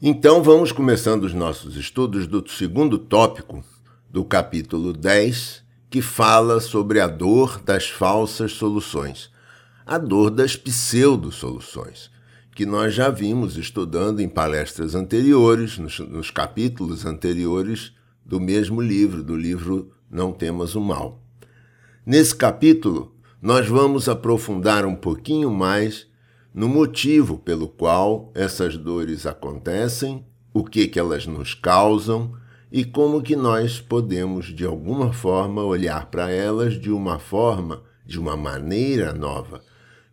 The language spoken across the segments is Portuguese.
Então vamos começando os nossos estudos do segundo tópico do capítulo 10, que fala sobre a dor das falsas soluções, a dor das pseudo-soluções, que nós já vimos estudando em palestras anteriores, nos, nos capítulos anteriores do mesmo livro, do livro Não Temas o Mal. Nesse capítulo, nós vamos aprofundar um pouquinho mais no motivo pelo qual essas dores acontecem, o que, que elas nos causam e como que nós podemos, de alguma forma, olhar para elas de uma forma, de uma maneira nova,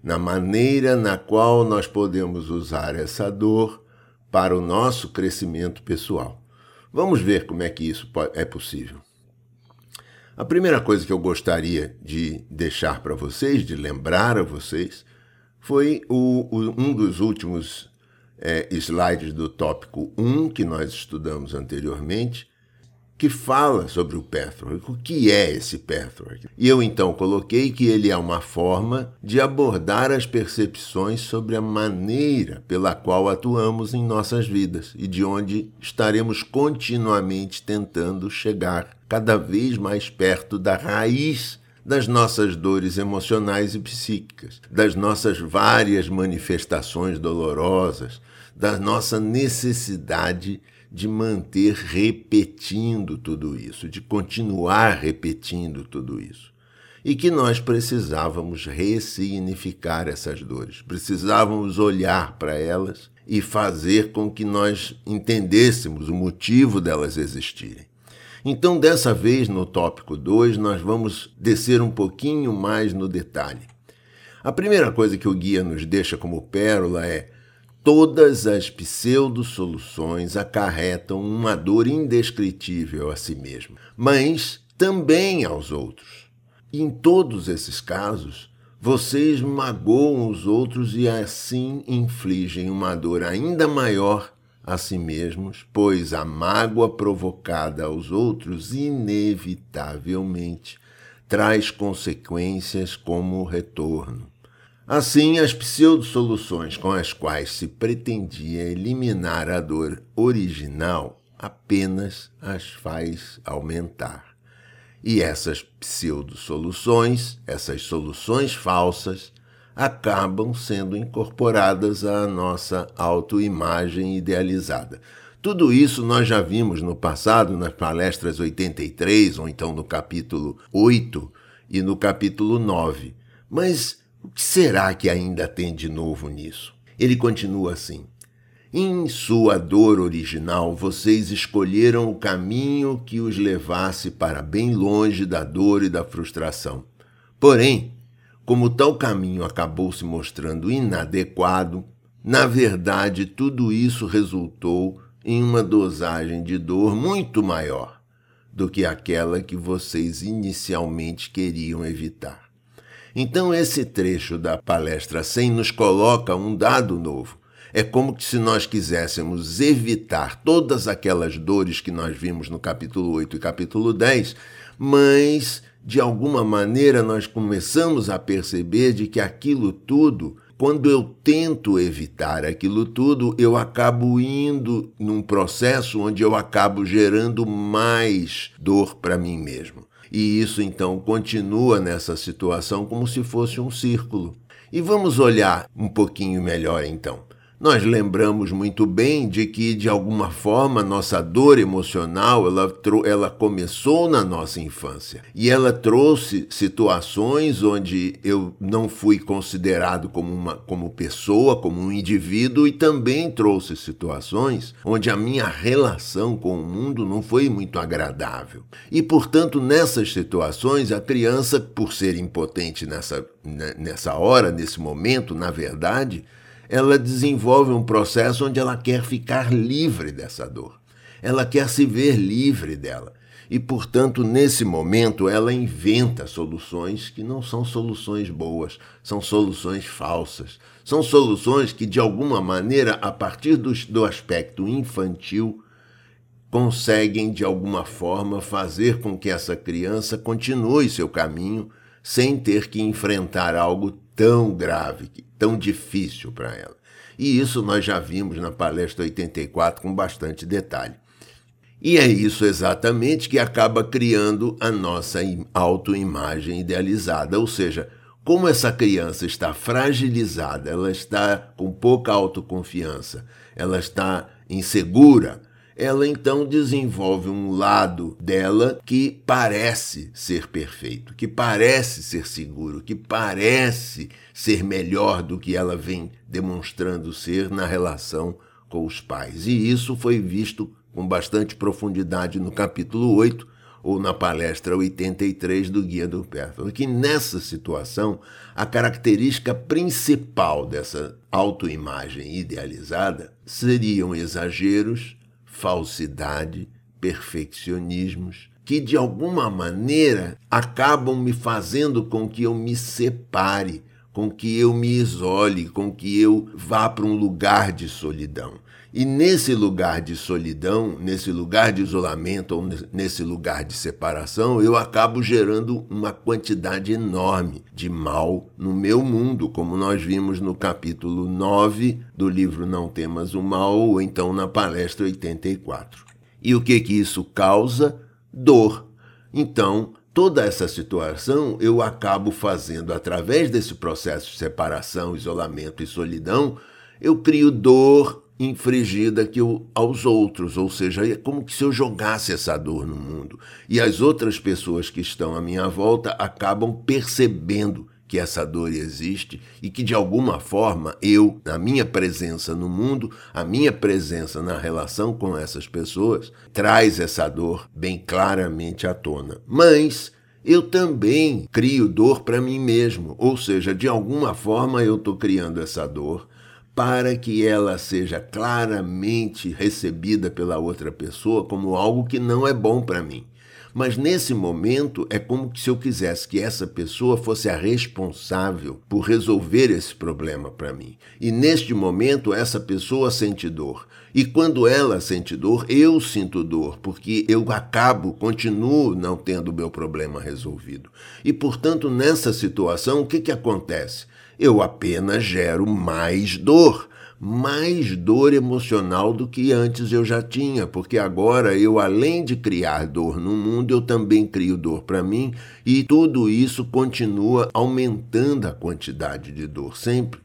na maneira na qual nós podemos usar essa dor para o nosso crescimento pessoal. Vamos ver como é que isso é possível. A primeira coisa que eu gostaria de deixar para vocês, de lembrar a vocês, foi o, o, um dos últimos é, slides do tópico 1 que nós estudamos anteriormente, que fala sobre o patchwork. O que é esse patchwork? E eu então coloquei que ele é uma forma de abordar as percepções sobre a maneira pela qual atuamos em nossas vidas e de onde estaremos continuamente tentando chegar cada vez mais perto da raiz das nossas dores emocionais e psíquicas, das nossas várias manifestações dolorosas, da nossa necessidade de manter repetindo tudo isso, de continuar repetindo tudo isso. E que nós precisávamos ressignificar essas dores, precisávamos olhar para elas e fazer com que nós entendêssemos o motivo delas existirem. Então, dessa vez, no tópico 2, nós vamos descer um pouquinho mais no detalhe. A primeira coisa que o guia nos deixa como pérola é: todas as pseudo-soluções acarretam uma dor indescritível a si mesmo, mas também aos outros. E em todos esses casos, vocês magoam os outros e assim infligem uma dor ainda maior a si mesmos, pois a mágoa provocada aos outros inevitavelmente traz consequências como o retorno. Assim, as pseudo-soluções com as quais se pretendia eliminar a dor original apenas as faz aumentar. E essas pseudo-soluções, essas soluções falsas, acabam sendo incorporadas à nossa autoimagem idealizada. Tudo isso nós já vimos no passado, nas palestras 83, ou então no capítulo 8 e no capítulo 9. Mas o que será que ainda tem de novo nisso? Ele continua assim. Em sua dor original, vocês escolheram o caminho que os levasse para bem longe da dor e da frustração. Porém, como tal caminho acabou se mostrando inadequado, na verdade tudo isso resultou em uma dosagem de dor muito maior do que aquela que vocês inicialmente queriam evitar. Então, esse trecho da palestra 100 nos coloca um dado novo. É como se nós quiséssemos evitar todas aquelas dores que nós vimos no capítulo 8 e capítulo 10, mas de alguma maneira nós começamos a perceber de que aquilo tudo, quando eu tento evitar aquilo tudo, eu acabo indo num processo onde eu acabo gerando mais dor para mim mesmo. E isso então continua nessa situação como se fosse um círculo. E vamos olhar um pouquinho melhor então. Nós lembramos muito bem de que, de alguma forma, nossa dor emocional ela, ela começou na nossa infância e ela trouxe situações onde eu não fui considerado como uma como pessoa, como um indivíduo, e também trouxe situações onde a minha relação com o mundo não foi muito agradável. E, portanto, nessas situações, a criança, por ser impotente nessa, né, nessa hora, nesse momento, na verdade, ela desenvolve um processo onde ela quer ficar livre dessa dor. Ela quer se ver livre dela. E, portanto, nesse momento, ela inventa soluções que não são soluções boas, são soluções falsas. São soluções que, de alguma maneira, a partir do, do aspecto infantil, conseguem, de alguma forma, fazer com que essa criança continue seu caminho sem ter que enfrentar algo tão grave, tão difícil para ela. E isso nós já vimos na palestra 84 com bastante detalhe. E é isso exatamente que acaba criando a nossa autoimagem idealizada, ou seja, como essa criança está fragilizada, ela está com pouca autoconfiança, ela está insegura, ela então desenvolve um lado dela que parece ser perfeito, que parece ser seguro, que parece ser melhor do que ela vem demonstrando ser na relação com os pais. E isso foi visto com bastante profundidade no capítulo 8 ou na palestra 83 do Guia do Pérfaro, que nessa situação a característica principal dessa autoimagem idealizada seriam exageros, falsidade, perfeccionismos, que de alguma maneira acabam me fazendo com que eu me separe, com que eu me isole, com que eu vá para um lugar de solidão. E nesse lugar de solidão, nesse lugar de isolamento ou nesse lugar de separação, eu acabo gerando uma quantidade enorme de mal no meu mundo, como nós vimos no capítulo 9 do livro Não Temas o Mal, ou então na palestra 84. E o que que isso causa? Dor. Então, toda essa situação eu acabo fazendo através desse processo de separação, isolamento e solidão, eu crio dor, infringida que eu, aos outros, ou seja, é como se eu jogasse essa dor no mundo. E as outras pessoas que estão à minha volta acabam percebendo que essa dor existe e que de alguma forma eu, na minha presença no mundo, a minha presença na relação com essas pessoas, traz essa dor bem claramente à tona. Mas eu também crio dor para mim mesmo, ou seja, de alguma forma eu estou criando essa dor para que ela seja claramente recebida pela outra pessoa como algo que não é bom para mim. Mas nesse momento é como se eu quisesse que essa pessoa fosse a responsável por resolver esse problema para mim. E neste momento essa pessoa sente dor. E quando ela sente dor, eu sinto dor, porque eu acabo, continuo não tendo o meu problema resolvido. E portanto, nessa situação, o que, que acontece? Eu apenas gero mais dor, mais dor emocional do que antes eu já tinha, porque agora eu, além de criar dor no mundo, eu também crio dor para mim e tudo isso continua aumentando a quantidade de dor sempre.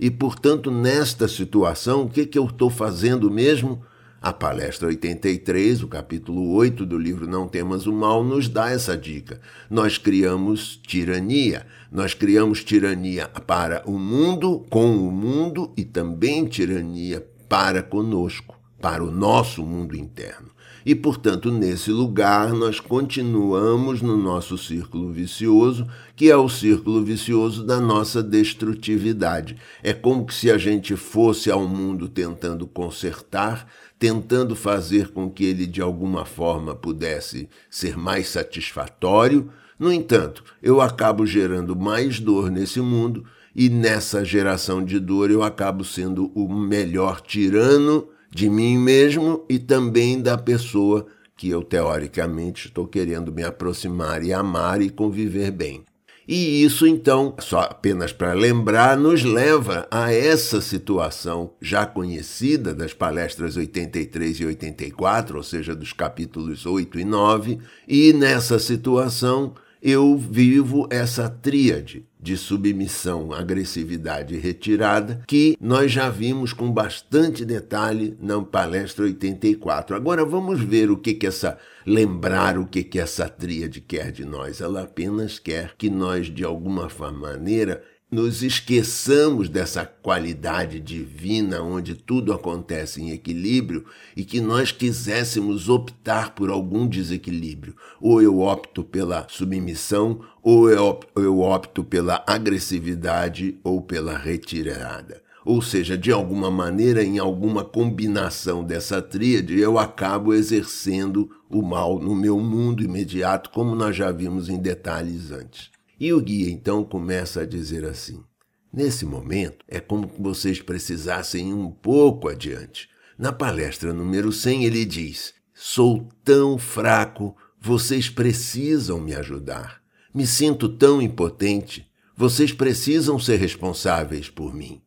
E, portanto, nesta situação, o que, que eu estou fazendo mesmo? A palestra 83, o capítulo 8 do livro Não Temas o Mal, nos dá essa dica. Nós criamos tirania. Nós criamos tirania para o mundo, com o mundo, e também tirania para conosco, para o nosso mundo interno. E, portanto, nesse lugar nós continuamos no nosso círculo vicioso, que é o círculo vicioso da nossa destrutividade. É como se a gente fosse ao mundo tentando consertar, tentando fazer com que ele de alguma forma pudesse ser mais satisfatório. No entanto, eu acabo gerando mais dor nesse mundo e nessa geração de dor eu acabo sendo o melhor tirano de mim mesmo e também da pessoa que eu teoricamente estou querendo me aproximar e amar e conviver bem. E isso, então, só apenas para lembrar, nos leva a essa situação já conhecida das palestras 83 e 84, ou seja, dos capítulos 8 e 9, e nessa situação eu vivo essa tríade de submissão, agressividade e retirada, que nós já vimos com bastante detalhe na palestra 84. Agora vamos ver o que que essa lembrar o que que essa tríade quer de nós. Ela apenas quer que nós de alguma maneira nos esqueçamos dessa qualidade divina onde tudo acontece em equilíbrio e que nós quiséssemos optar por algum desequilíbrio. Ou eu opto pela submissão, ou eu opto pela agressividade ou pela retirada. Ou seja, de alguma maneira, em alguma combinação dessa tríade, eu acabo exercendo o mal no meu mundo imediato, como nós já vimos em detalhes antes. E o guia então começa a dizer assim: Nesse momento, é como que vocês precisassem ir um pouco adiante. Na palestra número 100, ele diz: Sou tão fraco, vocês precisam me ajudar. Me sinto tão impotente, vocês precisam ser responsáveis por mim.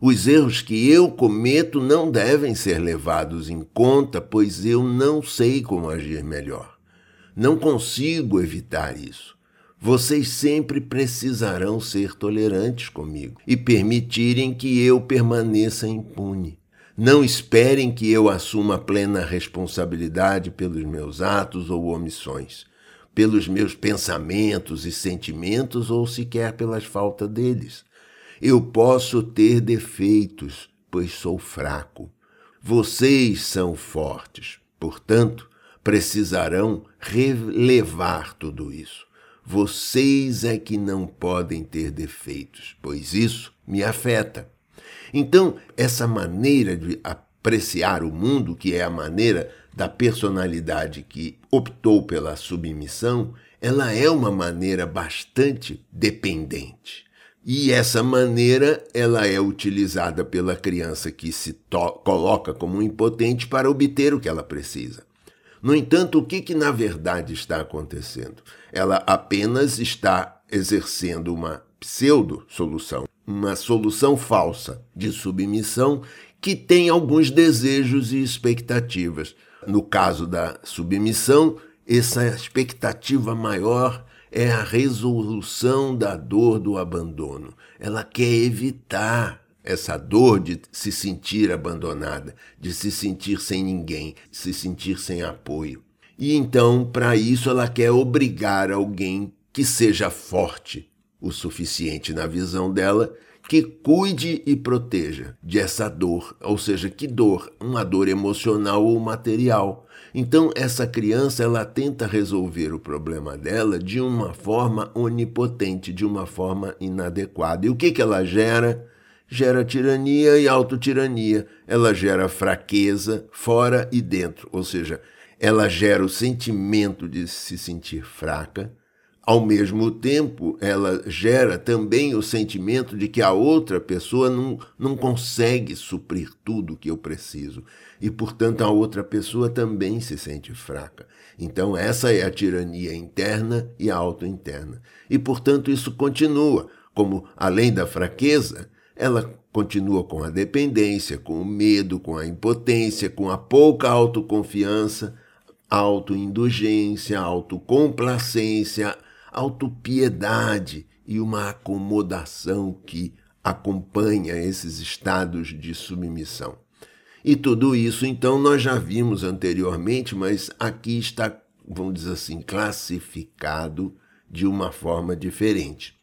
Os erros que eu cometo não devem ser levados em conta, pois eu não sei como agir melhor. Não consigo evitar isso. Vocês sempre precisarão ser tolerantes comigo e permitirem que eu permaneça impune. Não esperem que eu assuma plena responsabilidade pelos meus atos ou omissões, pelos meus pensamentos e sentimentos ou sequer pelas faltas deles. Eu posso ter defeitos, pois sou fraco. Vocês são fortes, portanto, precisarão relevar tudo isso. Vocês é que não podem ter defeitos, pois isso me afeta. Então, essa maneira de apreciar o mundo, que é a maneira da personalidade que optou pela submissão, ela é uma maneira bastante dependente. E essa maneira ela é utilizada pela criança que se coloca como impotente para obter o que ela precisa. No entanto, o que, que na verdade está acontecendo? Ela apenas está exercendo uma pseudo-solução uma solução falsa de submissão que tem alguns desejos e expectativas. No caso da submissão, essa expectativa maior é a resolução da dor do abandono. Ela quer evitar essa dor de se sentir abandonada, de se sentir sem ninguém, se sentir sem apoio. E então, para isso, ela quer obrigar alguém que seja forte, o suficiente na visão dela que cuide e proteja dessa dor, ou seja, que dor, uma dor emocional ou material. Então essa criança ela tenta resolver o problema dela de uma forma onipotente, de uma forma inadequada. E o que que ela gera? Gera tirania e autotirania. Ela gera fraqueza fora e dentro, ou seja, ela gera o sentimento de se sentir fraca, ao mesmo tempo, ela gera também o sentimento de que a outra pessoa não, não consegue suprir tudo que eu preciso. E, portanto, a outra pessoa também se sente fraca. Então, essa é a tirania interna e a auto-interna. E, portanto, isso continua. Como, além da fraqueza, ela continua com a dependência, com o medo, com a impotência, com a pouca autoconfiança, autoindulgência, autocomplacência, autopiedade e uma acomodação que acompanha esses estados de submissão. E tudo isso, então, nós já vimos anteriormente, mas aqui está, vamos dizer assim, classificado de uma forma diferente.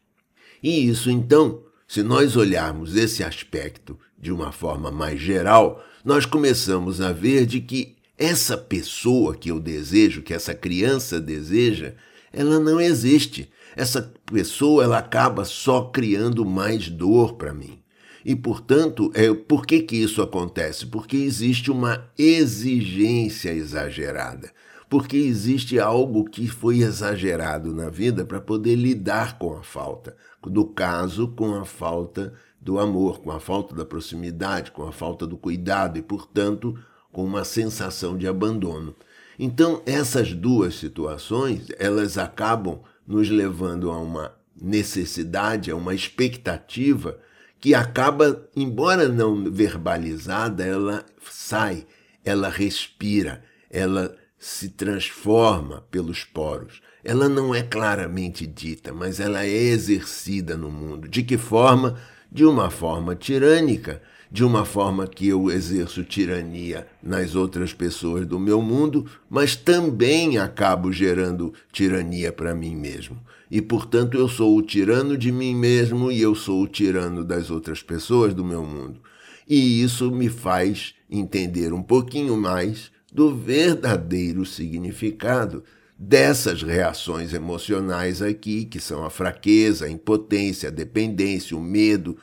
E isso, então, se nós olharmos esse aspecto de uma forma mais geral, nós começamos a ver de que essa pessoa que eu desejo, que essa criança deseja, ela não existe. Essa pessoa ela acaba só criando mais dor para mim. E, portanto, é, por que, que isso acontece? Porque existe uma exigência exagerada. Porque existe algo que foi exagerado na vida para poder lidar com a falta. No caso, com a falta do amor, com a falta da proximidade, com a falta do cuidado e, portanto, com uma sensação de abandono. Então, essas duas situações, elas acabam nos levando a uma necessidade, a uma expectativa que acaba, embora não verbalizada, ela sai, ela respira, ela se transforma pelos poros. Ela não é claramente dita, mas ela é exercida no mundo. De que forma? De uma forma tirânica, de uma forma que eu exerço tirania nas outras pessoas do meu mundo, mas também acabo gerando tirania para mim mesmo. E, portanto, eu sou o tirano de mim mesmo e eu sou o tirano das outras pessoas do meu mundo. E isso me faz entender um pouquinho mais do verdadeiro significado dessas reações emocionais aqui, que são a fraqueza, a impotência, a dependência, o medo,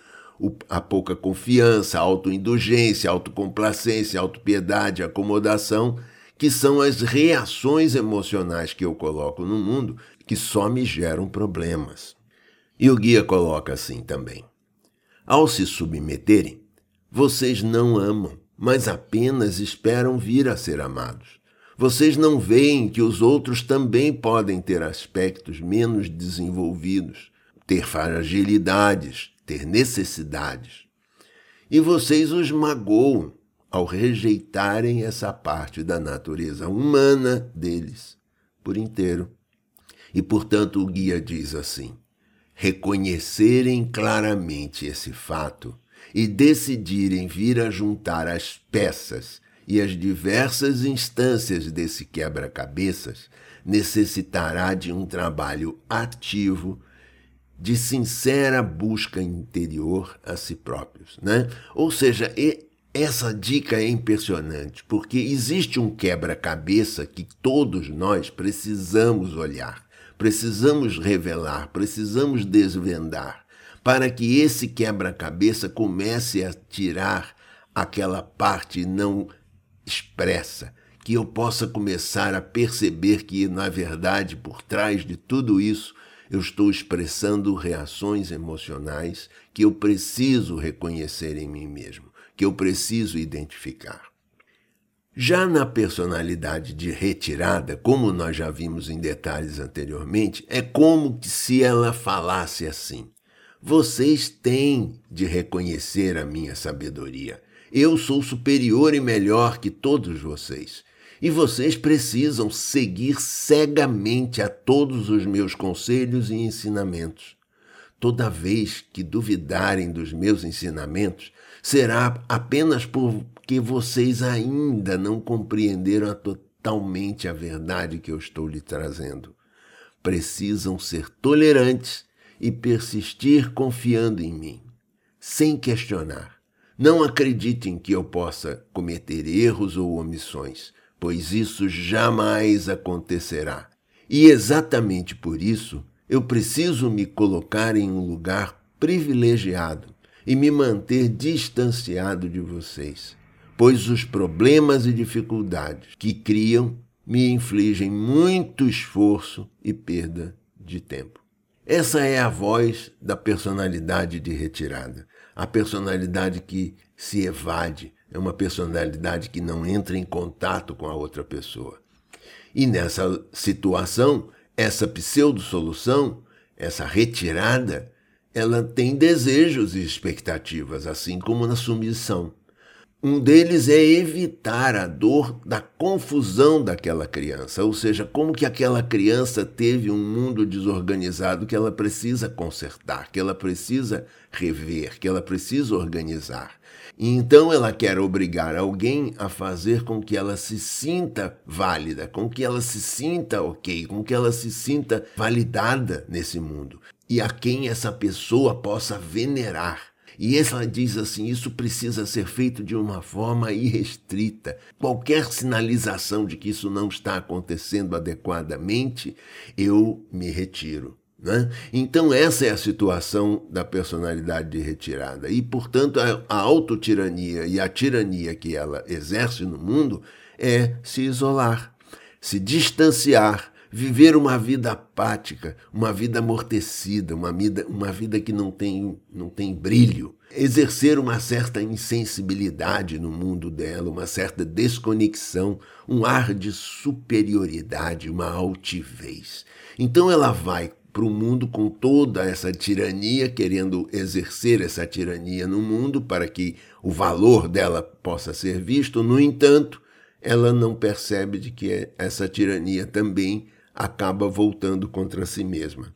a pouca confiança, a autoindulgência, a autocomplacência, a autopiedade, a acomodação, que são as reações emocionais que eu coloco no mundo que só me geram problemas. E o guia coloca assim também: Ao se submeterem, vocês não amam, mas apenas esperam vir a ser amados. Vocês não veem que os outros também podem ter aspectos menos desenvolvidos, ter fragilidades, ter necessidades. E vocês os magoam ao rejeitarem essa parte da natureza humana deles por inteiro. E, portanto, o guia diz assim: reconhecerem claramente esse fato e decidirem vir a juntar as peças e as diversas instâncias desse quebra-cabeças necessitará de um trabalho ativo de sincera busca interior a si próprios, né? Ou seja, essa dica é impressionante, porque existe um quebra-cabeça que todos nós precisamos olhar, precisamos revelar, precisamos desvendar, para que esse quebra-cabeça comece a tirar aquela parte não expressa, que eu possa começar a perceber que, na verdade, por trás de tudo isso, eu estou expressando reações emocionais que eu preciso reconhecer em mim mesmo, que eu preciso identificar. Já na personalidade de retirada, como nós já vimos em detalhes anteriormente, é como se ela falasse assim: Vocês têm de reconhecer a minha sabedoria. Eu sou superior e melhor que todos vocês. E vocês precisam seguir cegamente a todos os meus conselhos e ensinamentos. Toda vez que duvidarem dos meus ensinamentos, será apenas porque vocês ainda não compreenderam totalmente a verdade que eu estou lhe trazendo. Precisam ser tolerantes e persistir confiando em mim, sem questionar. Não acreditem que eu possa cometer erros ou omissões pois isso jamais acontecerá. E exatamente por isso eu preciso me colocar em um lugar privilegiado e me manter distanciado de vocês, pois os problemas e dificuldades que criam me infligem muito esforço e perda de tempo. Essa é a voz da personalidade de retirada, a personalidade que se evade, é uma personalidade que não entra em contato com a outra pessoa. E nessa situação, essa pseudo-solução, essa retirada, ela tem desejos e expectativas, assim como na submissão. Um deles é evitar a dor da confusão daquela criança, ou seja, como que aquela criança teve um mundo desorganizado que ela precisa consertar, que ela precisa rever, que ela precisa organizar. E então ela quer obrigar alguém a fazer com que ela se sinta válida, com que ela se sinta ok, com que ela se sinta validada nesse mundo e a quem essa pessoa possa venerar. E ela diz assim: isso precisa ser feito de uma forma irrestrita. Qualquer sinalização de que isso não está acontecendo adequadamente, eu me retiro. Né? Então, essa é a situação da personalidade de retirada. E, portanto, a, a autotirania e a tirania que ela exerce no mundo é se isolar, se distanciar, viver uma vida apática, uma vida amortecida, uma vida, uma vida que não tem, não tem brilho, exercer uma certa insensibilidade no mundo dela, uma certa desconexão, um ar de superioridade, uma altivez. Então ela vai para o mundo com toda essa tirania, querendo exercer essa tirania no mundo para que o valor dela possa ser visto. No entanto, ela não percebe de que essa tirania também acaba voltando contra si mesma.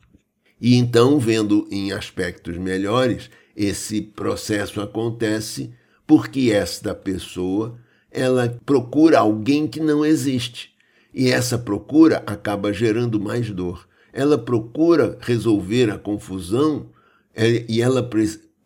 E então, vendo em aspectos melhores, esse processo acontece porque esta pessoa ela procura alguém que não existe. E essa procura acaba gerando mais dor. Ela procura resolver a confusão é, e ela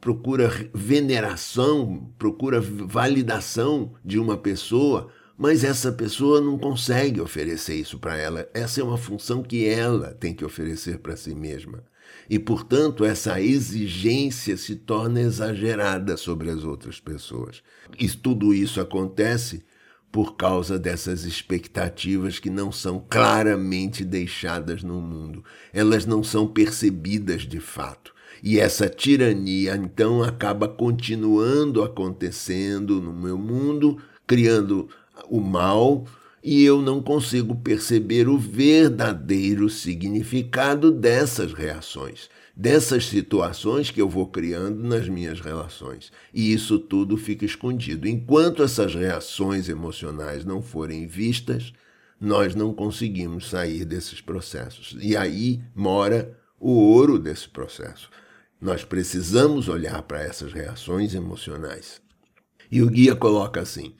procura veneração, procura validação de uma pessoa mas essa pessoa não consegue oferecer isso para ela. Essa é uma função que ela tem que oferecer para si mesma. E, portanto, essa exigência se torna exagerada sobre as outras pessoas. E tudo isso acontece por causa dessas expectativas que não são claramente deixadas no mundo. Elas não são percebidas de fato. E essa tirania, então, acaba continuando acontecendo no meu mundo, criando o mal e eu não consigo perceber o verdadeiro significado dessas reações, dessas situações que eu vou criando nas minhas relações. E isso tudo fica escondido. Enquanto essas reações emocionais não forem vistas, nós não conseguimos sair desses processos. E aí mora o ouro desse processo. Nós precisamos olhar para essas reações emocionais. E o guia coloca assim: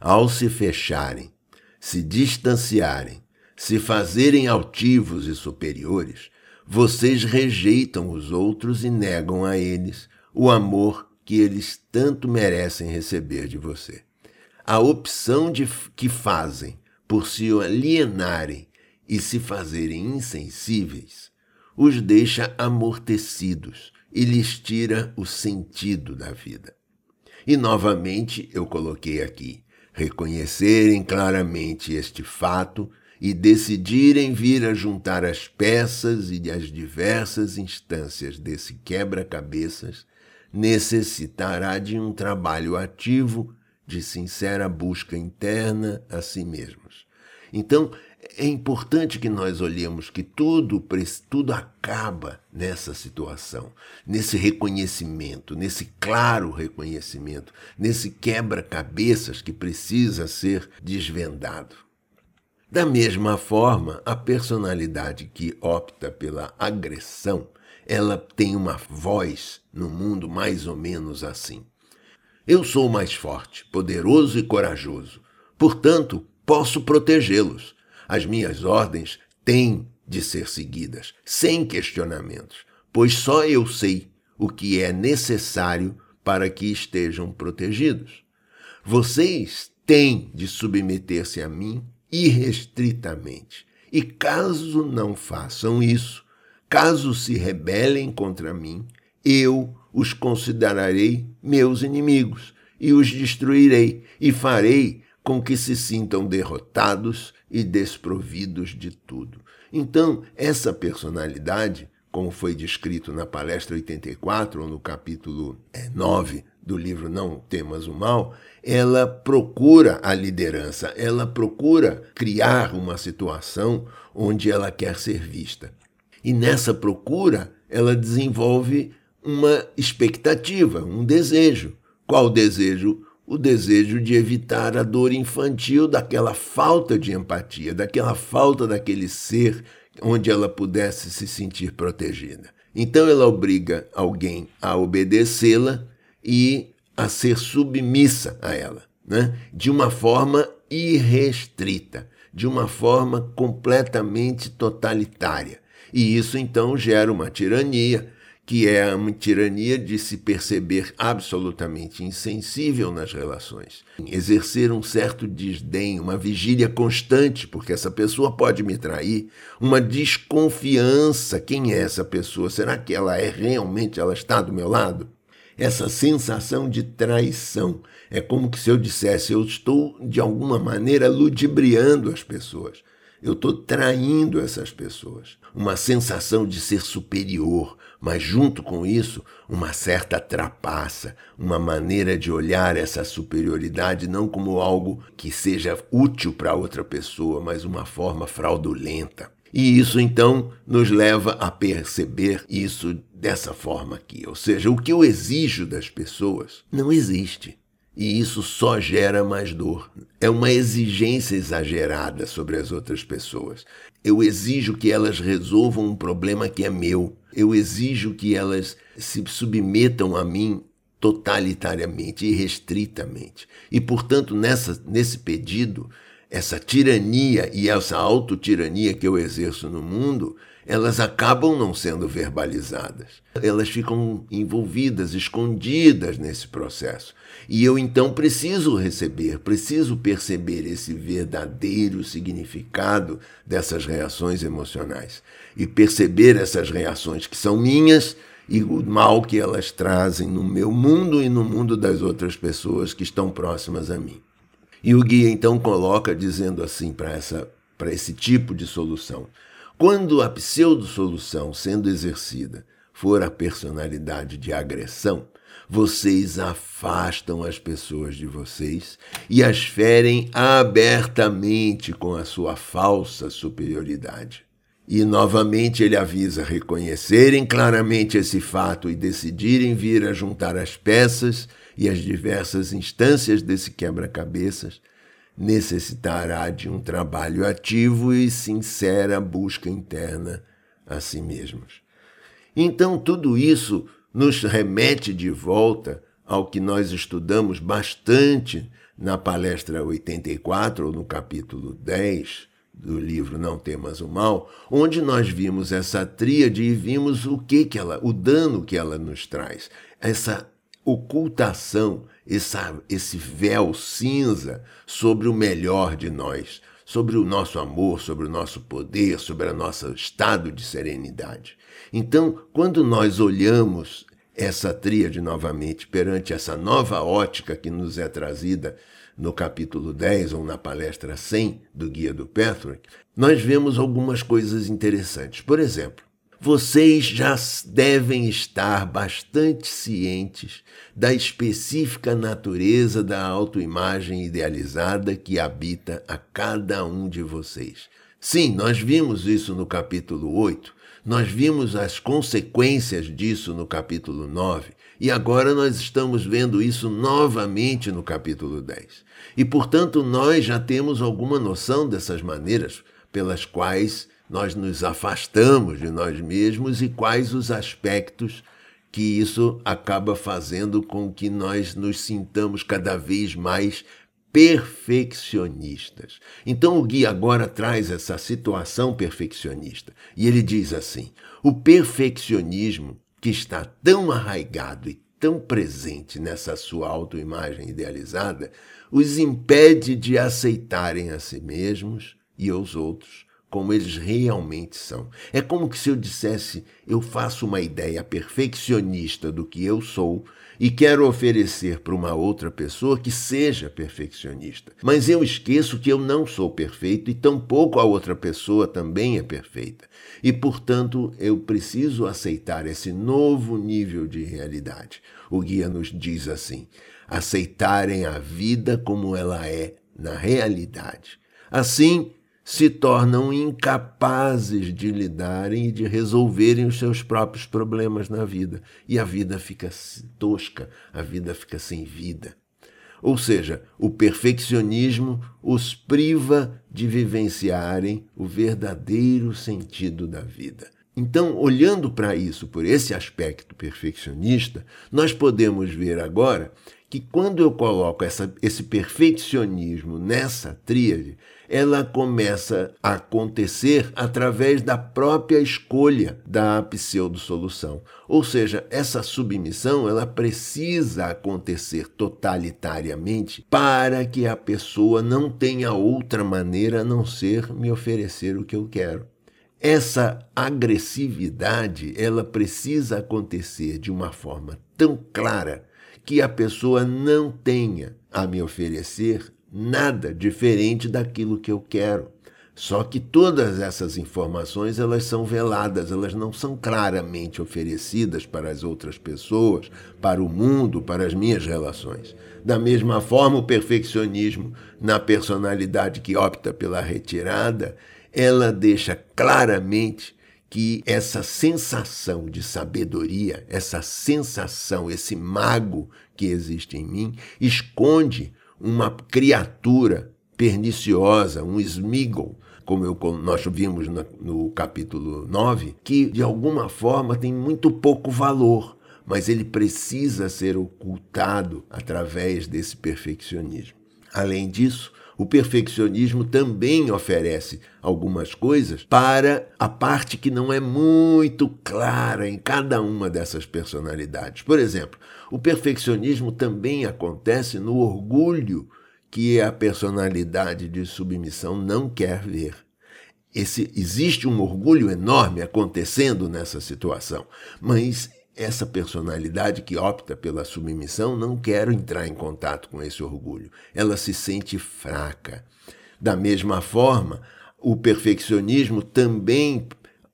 ao se fecharem, se distanciarem, se fazerem altivos e superiores, vocês rejeitam os outros e negam a eles o amor que eles tanto merecem receber de você. A opção de que fazem por se alienarem e se fazerem insensíveis os deixa amortecidos e lhes tira o sentido da vida. E novamente eu coloquei aqui: reconhecerem claramente este fato e decidirem vir a juntar as peças e as diversas instâncias desse quebra-cabeças necessitará de um trabalho ativo de sincera busca interna a si mesmos. Então, é importante que nós olhemos que tudo, tudo acaba nessa situação, nesse reconhecimento, nesse claro reconhecimento, nesse quebra-cabeças que precisa ser desvendado. Da mesma forma, a personalidade que opta pela agressão, ela tem uma voz no mundo mais ou menos assim. Eu sou mais forte, poderoso e corajoso. Portanto, posso protegê-los. As minhas ordens têm de ser seguidas, sem questionamentos, pois só eu sei o que é necessário para que estejam protegidos. Vocês têm de submeter-se a mim irrestritamente. E caso não façam isso, caso se rebelem contra mim, eu os considerarei meus inimigos e os destruirei e farei com que se sintam derrotados e desprovidos de tudo. Então, essa personalidade, como foi descrito na palestra 84, ou no capítulo 9 é, do livro Não Temas o Mal, ela procura a liderança, ela procura criar uma situação onde ela quer ser vista. E nessa procura, ela desenvolve uma expectativa, um desejo. Qual desejo? O desejo de evitar a dor infantil daquela falta de empatia, daquela falta daquele ser onde ela pudesse se sentir protegida. Então ela obriga alguém a obedecê-la e a ser submissa a ela, né? de uma forma irrestrita, de uma forma completamente totalitária. E isso então gera uma tirania, que é uma tirania de se perceber absolutamente insensível nas relações, exercer um certo desdém, uma vigília constante, porque essa pessoa pode me trair, uma desconfiança, quem é essa pessoa? Será que ela é realmente, ela está do meu lado? Essa sensação de traição. É como que se eu dissesse, eu estou de alguma maneira ludibriando as pessoas. Eu estou traindo essas pessoas. Uma sensação de ser superior, mas junto com isso, uma certa trapaça, uma maneira de olhar essa superioridade não como algo que seja útil para outra pessoa, mas uma forma fraudulenta. E isso então nos leva a perceber isso dessa forma aqui. Ou seja, o que eu exijo das pessoas não existe. E isso só gera mais dor. É uma exigência exagerada sobre as outras pessoas. Eu exijo que elas resolvam um problema que é meu. Eu exijo que elas se submetam a mim totalitariamente, irrestritamente. E, portanto, nessa, nesse pedido, essa tirania e essa autotirania que eu exerço no mundo, elas acabam não sendo verbalizadas. Elas ficam envolvidas, escondidas nesse processo. E eu então preciso receber, preciso perceber esse verdadeiro significado dessas reações emocionais e perceber essas reações que são minhas e o mal que elas trazem no meu mundo e no mundo das outras pessoas que estão próximas a mim. E o guia então coloca dizendo assim para essa para esse tipo de solução. Quando a pseudo-solução sendo exercida for a personalidade de agressão, vocês afastam as pessoas de vocês e as ferem abertamente com a sua falsa superioridade. E novamente ele avisa reconhecerem claramente esse fato e decidirem vir a juntar as peças e as diversas instâncias desse quebra-cabeças, necessitará de um trabalho ativo e sincera busca interna a si mesmos. Então, tudo isso nos remete de volta ao que nós estudamos bastante na palestra 84, ou no capítulo 10 do livro Não Temas o Mal, onde nós vimos essa tríade e vimos o que, que ela, o dano que ela nos traz, essa ocultação, essa, esse véu cinza sobre o melhor de nós, sobre o nosso amor, sobre o nosso poder, sobre o nosso estado de serenidade. Então, quando nós olhamos essa tríade novamente perante essa nova ótica que nos é trazida no capítulo 10 ou na palestra 100 do Guia do Patrick, nós vemos algumas coisas interessantes. Por exemplo, vocês já devem estar bastante cientes da específica natureza da autoimagem idealizada que habita a cada um de vocês. Sim, nós vimos isso no capítulo 8, nós vimos as consequências disso no capítulo 9 e agora nós estamos vendo isso novamente no capítulo 10. E, portanto, nós já temos alguma noção dessas maneiras pelas quais nós nos afastamos de nós mesmos e quais os aspectos que isso acaba fazendo com que nós nos sintamos cada vez mais perfeccionistas. Então o guia agora traz essa situação perfeccionista e ele diz assim: o perfeccionismo que está tão arraigado e tão presente nessa sua autoimagem idealizada os impede de aceitarem a si mesmos e aos outros como eles realmente são. É como que se eu dissesse: eu faço uma ideia perfeccionista do que eu sou e quero oferecer para uma outra pessoa que seja perfeccionista. Mas eu esqueço que eu não sou perfeito e tampouco a outra pessoa também é perfeita. E, portanto, eu preciso aceitar esse novo nível de realidade. O guia nos diz assim: aceitarem a vida como ela é na realidade. Assim, se tornam incapazes de lidarem e de resolverem os seus próprios problemas na vida. E a vida fica tosca, a vida fica sem vida. Ou seja, o perfeccionismo os priva de vivenciarem o verdadeiro sentido da vida. Então, olhando para isso por esse aspecto perfeccionista, nós podemos ver agora que quando eu coloco essa, esse perfeccionismo nessa tríade, ela começa a acontecer através da própria escolha da pseudo-solução. Ou seja, essa submissão ela precisa acontecer totalitariamente para que a pessoa não tenha outra maneira a não ser me oferecer o que eu quero. Essa agressividade ela precisa acontecer de uma forma tão clara que a pessoa não tenha a me oferecer nada diferente daquilo que eu quero. Só que todas essas informações elas são veladas, elas não são claramente oferecidas para as outras pessoas, para o mundo, para as minhas relações. Da mesma forma, o perfeccionismo na personalidade que opta pela retirada, ela deixa claramente que essa sensação de sabedoria, essa sensação, esse mago que existe em mim, esconde uma criatura perniciosa, um Smigol, como eu, nós vimos no capítulo 9, que de alguma forma tem muito pouco valor, mas ele precisa ser ocultado através desse perfeccionismo. Além disso, o perfeccionismo também oferece algumas coisas para a parte que não é muito clara em cada uma dessas personalidades. Por exemplo, o perfeccionismo também acontece no orgulho que a personalidade de submissão não quer ver. Esse, existe um orgulho enorme acontecendo nessa situação, mas essa personalidade que opta pela submissão não quer entrar em contato com esse orgulho. Ela se sente fraca. Da mesma forma, o perfeccionismo também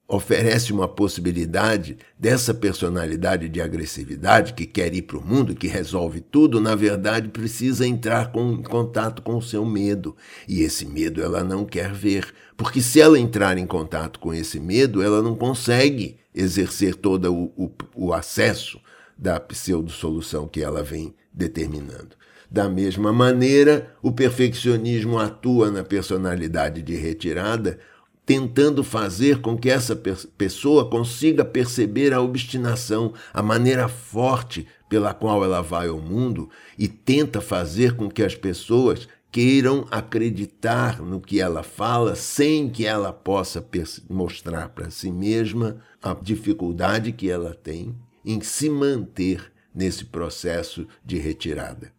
oferece uma possibilidade dessa personalidade de agressividade que quer ir para o mundo, que resolve tudo, na verdade precisa entrar com, em contato com o seu medo. E esse medo ela não quer ver, porque se ela entrar em contato com esse medo, ela não consegue exercer todo o, o, o acesso da pseudo-solução que ela vem determinando. Da mesma maneira, o perfeccionismo atua na personalidade de retirada, tentando fazer com que essa pessoa consiga perceber a obstinação, a maneira forte pela qual ela vai ao mundo e tenta fazer com que as pessoas queiram acreditar no que ela fala sem que ela possa mostrar para si mesma a dificuldade que ela tem em se manter nesse processo de retirada.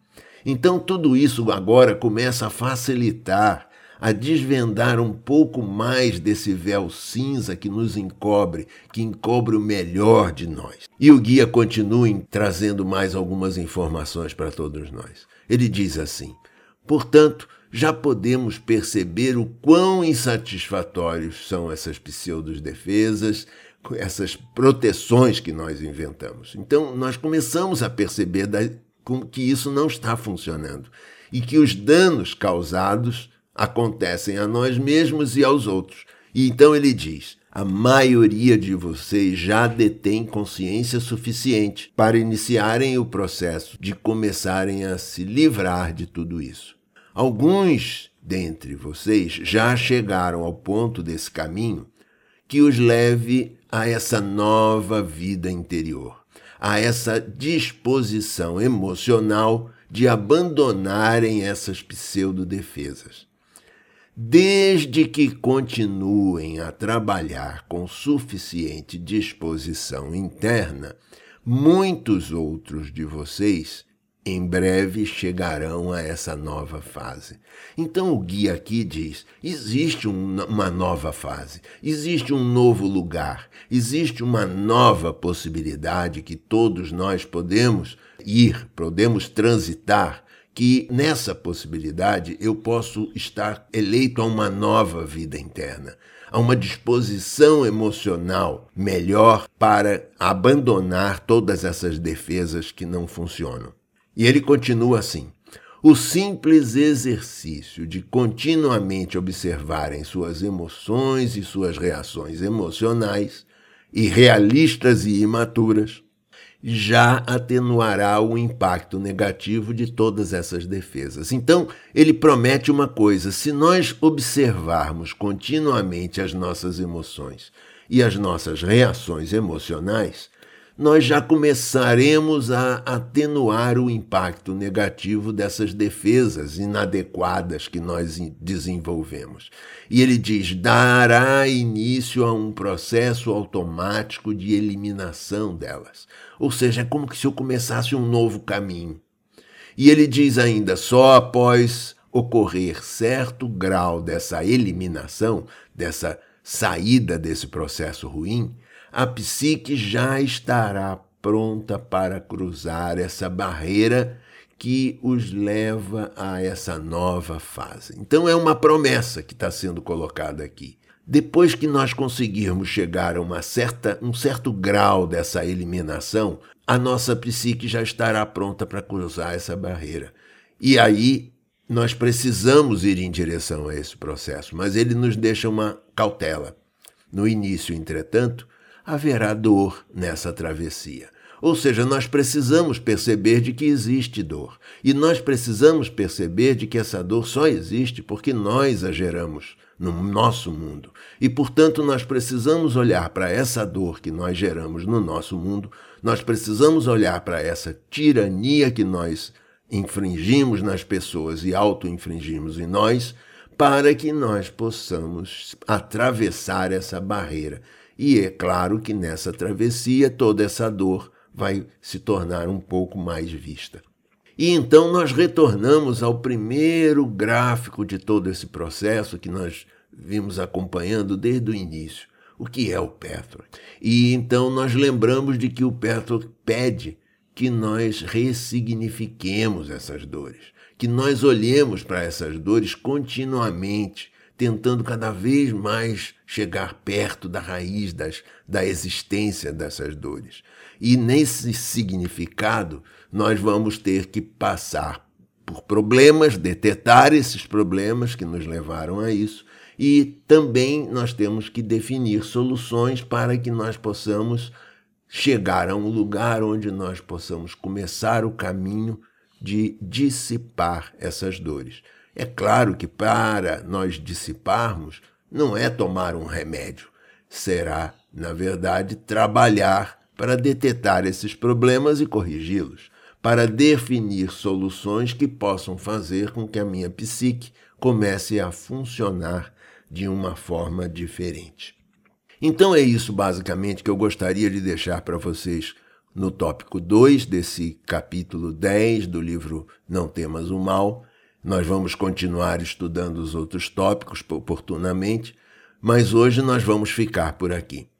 Então, tudo isso agora começa a facilitar a desvendar um pouco mais desse véu cinza que nos encobre, que encobre o melhor de nós. E o guia continua trazendo mais algumas informações para todos nós. Ele diz assim: portanto, já podemos perceber o quão insatisfatórios são essas pseudo-defesas, essas proteções que nós inventamos. Então, nós começamos a perceber que isso não está funcionando e que os danos causados acontecem a nós mesmos e aos outros. E então ele diz: a maioria de vocês já detém consciência suficiente para iniciarem o processo de começarem a se livrar de tudo isso. Alguns dentre vocês já chegaram ao ponto desse caminho que os leve a essa nova vida interior, a essa disposição emocional de abandonarem essas pseudo-defesas. Desde que continuem a trabalhar com suficiente disposição interna, muitos outros de vocês em breve chegarão a essa nova fase. Então o guia aqui diz: existe um, uma nova fase, existe um novo lugar, existe uma nova possibilidade que todos nós podemos ir, podemos transitar que nessa possibilidade eu posso estar eleito a uma nova vida interna, a uma disposição emocional melhor para abandonar todas essas defesas que não funcionam. E ele continua assim: o simples exercício de continuamente observarem suas emoções e suas reações emocionais, irrealistas e imaturas, já atenuará o impacto negativo de todas essas defesas. Então, ele promete uma coisa: se nós observarmos continuamente as nossas emoções e as nossas reações emocionais, nós já começaremos a atenuar o impacto negativo dessas defesas inadequadas que nós desenvolvemos. E ele diz: dará início a um processo automático de eliminação delas. Ou seja, é como se eu começasse um novo caminho. E ele diz ainda: só após ocorrer certo grau dessa eliminação, dessa saída desse processo ruim, a psique já estará pronta para cruzar essa barreira que os leva a essa nova fase. Então é uma promessa que está sendo colocada aqui. Depois que nós conseguirmos chegar a uma certa, um certo grau dessa eliminação, a nossa psique já estará pronta para cruzar essa barreira. E aí nós precisamos ir em direção a esse processo, mas ele nos deixa uma cautela. No início, entretanto, haverá dor nessa travessia. Ou seja, nós precisamos perceber de que existe dor. E nós precisamos perceber de que essa dor só existe porque nós a geramos no nosso mundo. E, portanto, nós precisamos olhar para essa dor que nós geramos no nosso mundo, nós precisamos olhar para essa tirania que nós infringimos nas pessoas e auto-infringimos em nós, para que nós possamos atravessar essa barreira e é claro que nessa travessia toda essa dor vai se tornar um pouco mais vista. E então nós retornamos ao primeiro gráfico de todo esse processo que nós vimos acompanhando desde o início. O que é o Petro? E então nós lembramos de que o Petro pede que nós ressignifiquemos essas dores, que nós olhemos para essas dores continuamente, tentando cada vez mais chegar perto da raiz das, da existência dessas dores. E nesse significado, nós vamos ter que passar por problemas, detectar esses problemas que nos levaram a isso, e também nós temos que definir soluções para que nós possamos chegar a um lugar onde nós possamos começar o caminho de dissipar essas dores. É claro que para nós dissiparmos, não é tomar um remédio, será, na verdade, trabalhar para detectar esses problemas e corrigi-los, para definir soluções que possam fazer com que a minha psique comece a funcionar de uma forma diferente. Então é isso basicamente que eu gostaria de deixar para vocês no tópico 2 desse capítulo 10 do livro Não Temas o Mal. Nós vamos continuar estudando os outros tópicos oportunamente, mas hoje nós vamos ficar por aqui.